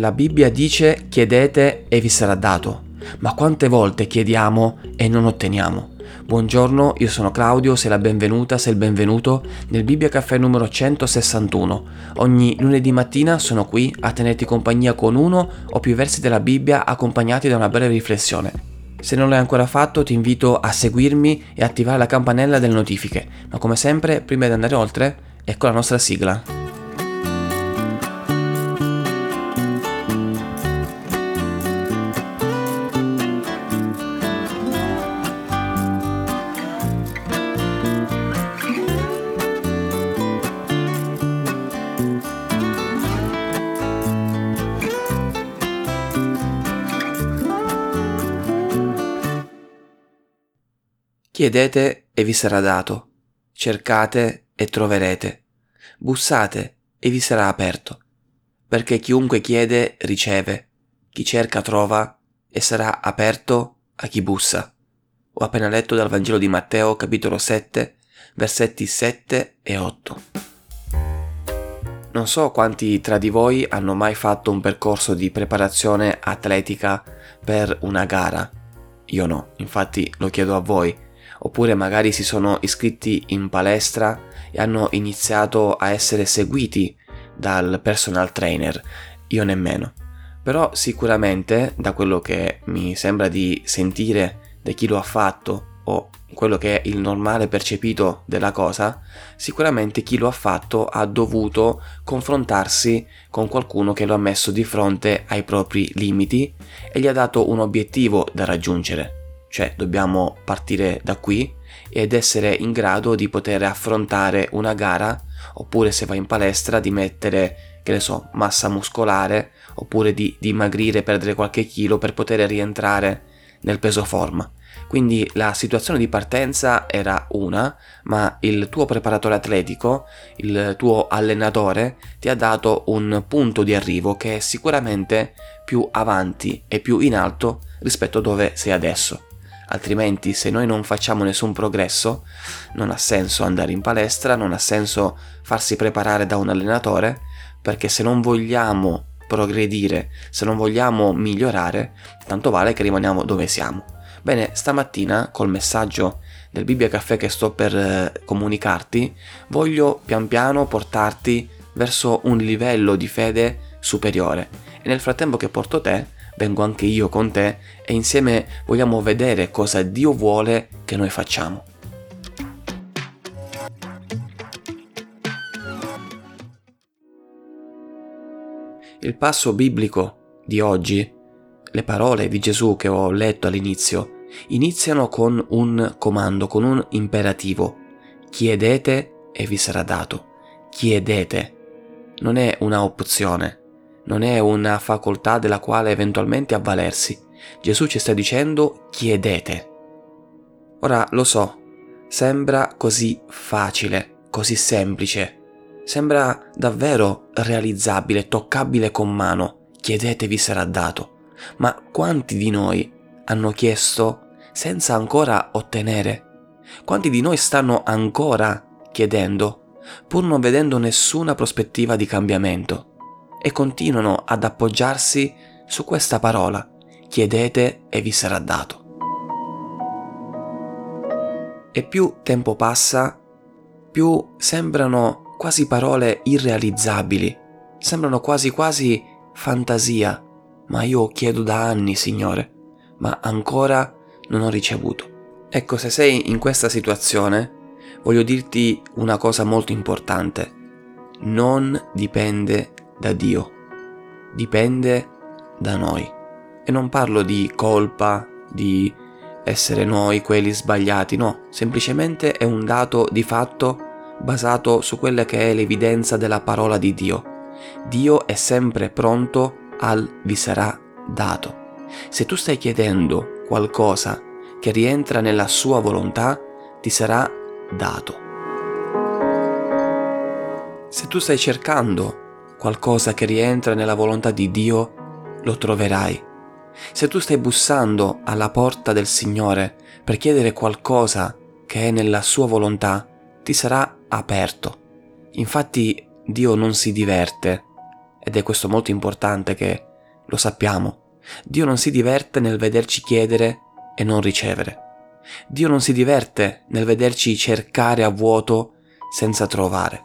La Bibbia dice chiedete e vi sarà dato, ma quante volte chiediamo e non otteniamo? Buongiorno, io sono Claudio, sei la benvenuta, sei il benvenuto nel Bibbia Caffè numero 161. Ogni lunedì mattina sono qui a tenerti compagnia con uno o più versi della Bibbia accompagnati da una breve riflessione. Se non l'hai ancora fatto ti invito a seguirmi e attivare la campanella delle notifiche, ma come sempre prima di andare oltre, ecco la nostra sigla. Chiedete e vi sarà dato, cercate e troverete, bussate e vi sarà aperto, perché chiunque chiede riceve, chi cerca trova e sarà aperto a chi bussa. Ho appena letto dal Vangelo di Matteo capitolo 7 versetti 7 e 8. Non so quanti tra di voi hanno mai fatto un percorso di preparazione atletica per una gara. Io no, infatti lo chiedo a voi oppure magari si sono iscritti in palestra e hanno iniziato a essere seguiti dal personal trainer, io nemmeno. Però sicuramente da quello che mi sembra di sentire da chi lo ha fatto o quello che è il normale percepito della cosa, sicuramente chi lo ha fatto ha dovuto confrontarsi con qualcuno che lo ha messo di fronte ai propri limiti e gli ha dato un obiettivo da raggiungere. Cioè dobbiamo partire da qui ed essere in grado di poter affrontare una gara oppure se vai in palestra di mettere, che ne so, massa muscolare oppure di dimagrire, perdere qualche chilo per poter rientrare nel peso forma. Quindi la situazione di partenza era una, ma il tuo preparatore atletico, il tuo allenatore, ti ha dato un punto di arrivo che è sicuramente più avanti e più in alto rispetto a dove sei adesso altrimenti se noi non facciamo nessun progresso non ha senso andare in palestra, non ha senso farsi preparare da un allenatore, perché se non vogliamo progredire, se non vogliamo migliorare, tanto vale che rimaniamo dove siamo. Bene, stamattina col messaggio del Bibbia Caffè che sto per eh, comunicarti, voglio pian piano portarti verso un livello di fede superiore e nel frattempo che porto te vengo anche io con te e insieme vogliamo vedere cosa Dio vuole che noi facciamo. Il passo biblico di oggi, le parole di Gesù che ho letto all'inizio, iniziano con un comando, con un imperativo. Chiedete e vi sarà dato. Chiedete. Non è una opzione, non è una facoltà della quale eventualmente avvalersi. Gesù ci sta dicendo chiedete. Ora lo so, sembra così facile, così semplice, sembra davvero realizzabile, toccabile con mano. Chiedete vi sarà dato. Ma quanti di noi hanno chiesto senza ancora ottenere? Quanti di noi stanno ancora chiedendo, pur non vedendo nessuna prospettiva di cambiamento? E continuano ad appoggiarsi su questa parola, chiedete e vi sarà dato. E più tempo passa, più sembrano quasi parole irrealizzabili, sembrano quasi quasi fantasia, ma io chiedo da anni, Signore, ma ancora non ho ricevuto. Ecco, se sei in questa situazione, voglio dirti una cosa molto importante. Non dipende da Dio, dipende da noi. E non parlo di colpa, di essere noi quelli sbagliati, no, semplicemente è un dato di fatto basato su quella che è l'evidenza della parola di Dio. Dio è sempre pronto al vi sarà dato. Se tu stai chiedendo qualcosa che rientra nella sua volontà, ti sarà dato. Se tu stai cercando qualcosa che rientra nella volontà di Dio, lo troverai. Se tu stai bussando alla porta del Signore per chiedere qualcosa che è nella sua volontà, ti sarà aperto. Infatti Dio non si diverte, ed è questo molto importante che lo sappiamo. Dio non si diverte nel vederci chiedere e non ricevere. Dio non si diverte nel vederci cercare a vuoto senza trovare.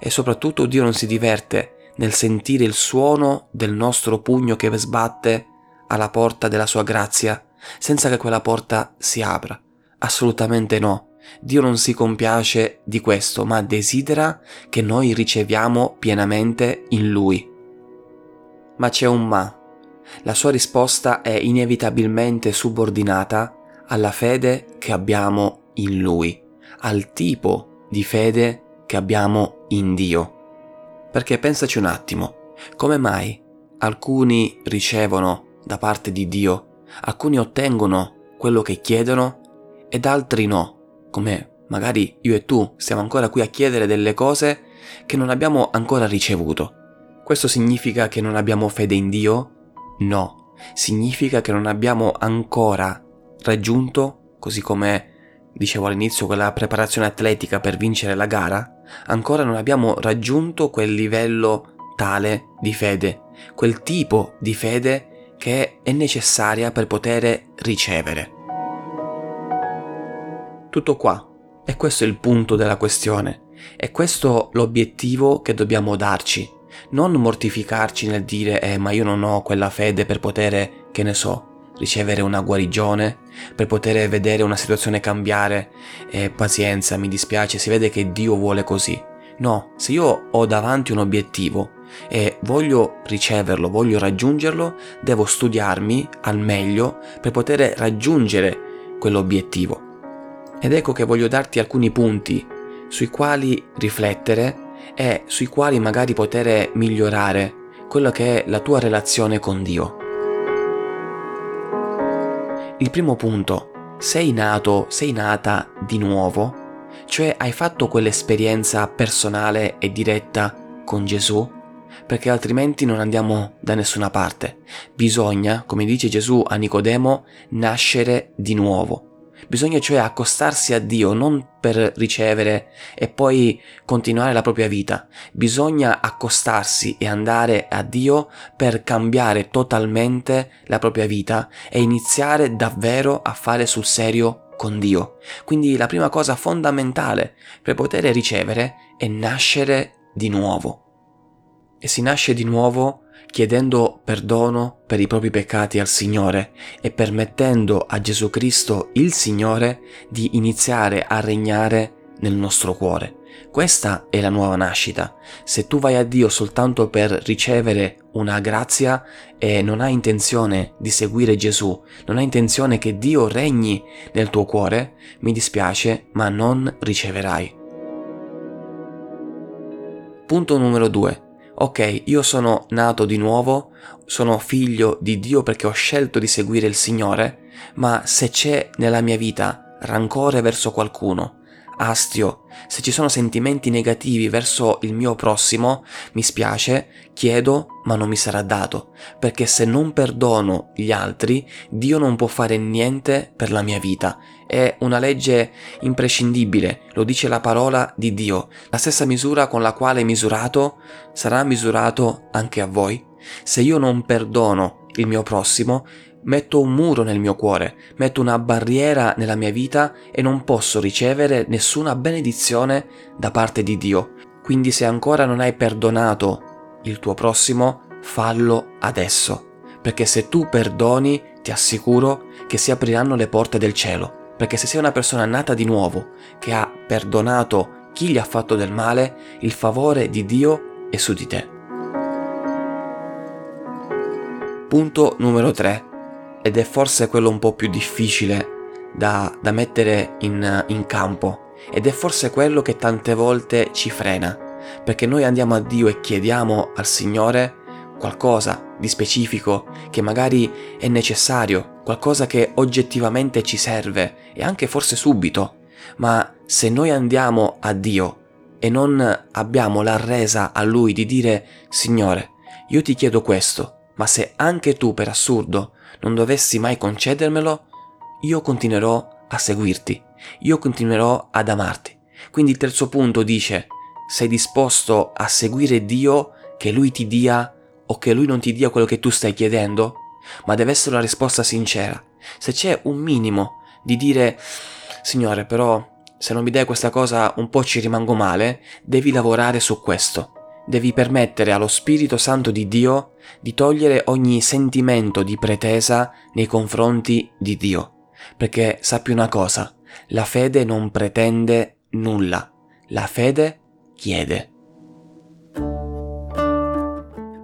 E soprattutto Dio non si diverte nel sentire il suono del nostro pugno che sbatte alla porta della sua grazia senza che quella porta si apra. Assolutamente no. Dio non si compiace di questo, ma desidera che noi riceviamo pienamente in Lui. Ma c'è un ma. La sua risposta è inevitabilmente subordinata alla fede che abbiamo in Lui, al tipo di fede che abbiamo in Dio. Perché pensaci un attimo, come mai alcuni ricevono da parte di Dio, alcuni ottengono quello che chiedono ed altri no, come magari io e tu stiamo ancora qui a chiedere delle cose che non abbiamo ancora ricevuto. Questo significa che non abbiamo fede in Dio? No, significa che non abbiamo ancora raggiunto, così come dicevo all'inizio, quella preparazione atletica per vincere la gara, ancora non abbiamo raggiunto quel livello tale di fede, quel tipo di fede che è necessaria per poter ricevere. Tutto qua. E questo è il punto della questione. E questo l'obiettivo che dobbiamo darci. Non mortificarci nel dire, eh, ma io non ho quella fede per poter, che ne so, ricevere una guarigione, per poter vedere una situazione cambiare e pazienza, mi dispiace, si vede che Dio vuole così. No, se io ho davanti un obiettivo e voglio riceverlo, voglio raggiungerlo, devo studiarmi al meglio per poter raggiungere quell'obiettivo. Ed ecco che voglio darti alcuni punti sui quali riflettere e sui quali magari poter migliorare quello che è la tua relazione con Dio. Il primo punto, sei nato, sei nata di nuovo, cioè hai fatto quell'esperienza personale e diretta con Gesù, perché altrimenti non andiamo da nessuna parte. Bisogna, come dice Gesù a Nicodemo, nascere di nuovo. Bisogna cioè accostarsi a Dio non per ricevere e poi continuare la propria vita. Bisogna accostarsi e andare a Dio per cambiare totalmente la propria vita e iniziare davvero a fare sul serio con Dio. Quindi la prima cosa fondamentale per poter ricevere è nascere di nuovo. E si nasce di nuovo chiedendo perdono per i propri peccati al Signore e permettendo a Gesù Cristo, il Signore, di iniziare a regnare nel nostro cuore. Questa è la nuova nascita. Se tu vai a Dio soltanto per ricevere una grazia e non hai intenzione di seguire Gesù, non hai intenzione che Dio regni nel tuo cuore, mi dispiace, ma non riceverai. Punto numero 2 ok, io sono nato di nuovo, sono figlio di Dio perché ho scelto di seguire il Signore, ma se c'è nella mia vita rancore verso qualcuno, astio, se ci sono sentimenti negativi verso il mio prossimo, mi spiace, chiedo, ma non mi sarà dato, perché se non perdono gli altri, Dio non può fare niente per la mia vita. È una legge imprescindibile, lo dice la parola di Dio. La stessa misura con la quale è misurato sarà misurato anche a voi. Se io non perdono il mio prossimo, metto un muro nel mio cuore, metto una barriera nella mia vita e non posso ricevere nessuna benedizione da parte di Dio. Quindi se ancora non hai perdonato il tuo prossimo, fallo adesso, perché se tu perdoni ti assicuro che si apriranno le porte del cielo, perché se sei una persona nata di nuovo, che ha perdonato chi gli ha fatto del male, il favore di Dio è su di te. Punto numero 3 ed è forse quello un po' più difficile da, da mettere in, in campo. Ed è forse quello che tante volte ci frena, perché noi andiamo a Dio e chiediamo al Signore qualcosa di specifico che magari è necessario, qualcosa che oggettivamente ci serve e anche forse subito, ma se noi andiamo a Dio e non abbiamo la resa a Lui di dire Signore, io ti chiedo questo, ma se anche tu per assurdo non dovessi mai concedermelo, io continuerò a seguirti, io continuerò ad amarti. Quindi il terzo punto dice, sei disposto a seguire Dio che Lui ti dia o che lui non ti dia quello che tu stai chiedendo, ma deve essere una risposta sincera. Se c'è un minimo di dire, Signore, però se non mi dai questa cosa un po' ci rimango male, devi lavorare su questo. Devi permettere allo Spirito Santo di Dio di togliere ogni sentimento di pretesa nei confronti di Dio. Perché sappi una cosa, la fede non pretende nulla, la fede chiede.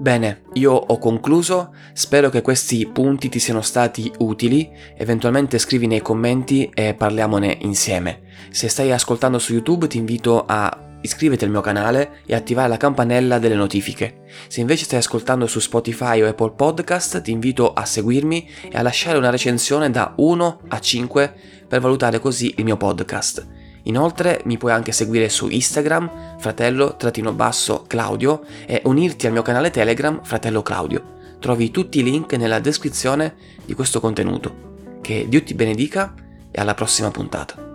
Bene, io ho concluso, spero che questi punti ti siano stati utili, eventualmente scrivi nei commenti e parliamone insieme. Se stai ascoltando su YouTube ti invito a iscriviti al mio canale e attivare la campanella delle notifiche. Se invece stai ascoltando su Spotify o Apple Podcast ti invito a seguirmi e a lasciare una recensione da 1 a 5 per valutare così il mio podcast. Inoltre mi puoi anche seguire su Instagram, fratello-claudio, e unirti al mio canale Telegram, fratello Claudio. Trovi tutti i link nella descrizione di questo contenuto. Che Dio ti benedica e alla prossima puntata.